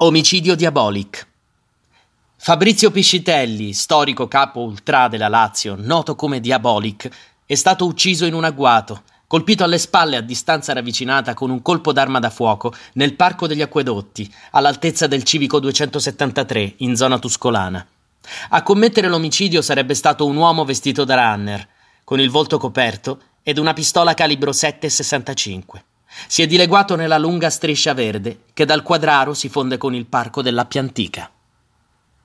Omicidio Diabolic. Fabrizio Piscitelli, storico capo ultra della Lazio, noto come Diabolic, è stato ucciso in un agguato, colpito alle spalle a distanza ravvicinata con un colpo d'arma da fuoco nel Parco degli Acquedotti, all'altezza del Civico 273, in zona tuscolana. A commettere l'omicidio sarebbe stato un uomo vestito da runner, con il volto coperto ed una pistola calibro 7,65. Si è dileguato nella lunga striscia verde che dal quadraro si fonde con il parco dell'Appia Antica.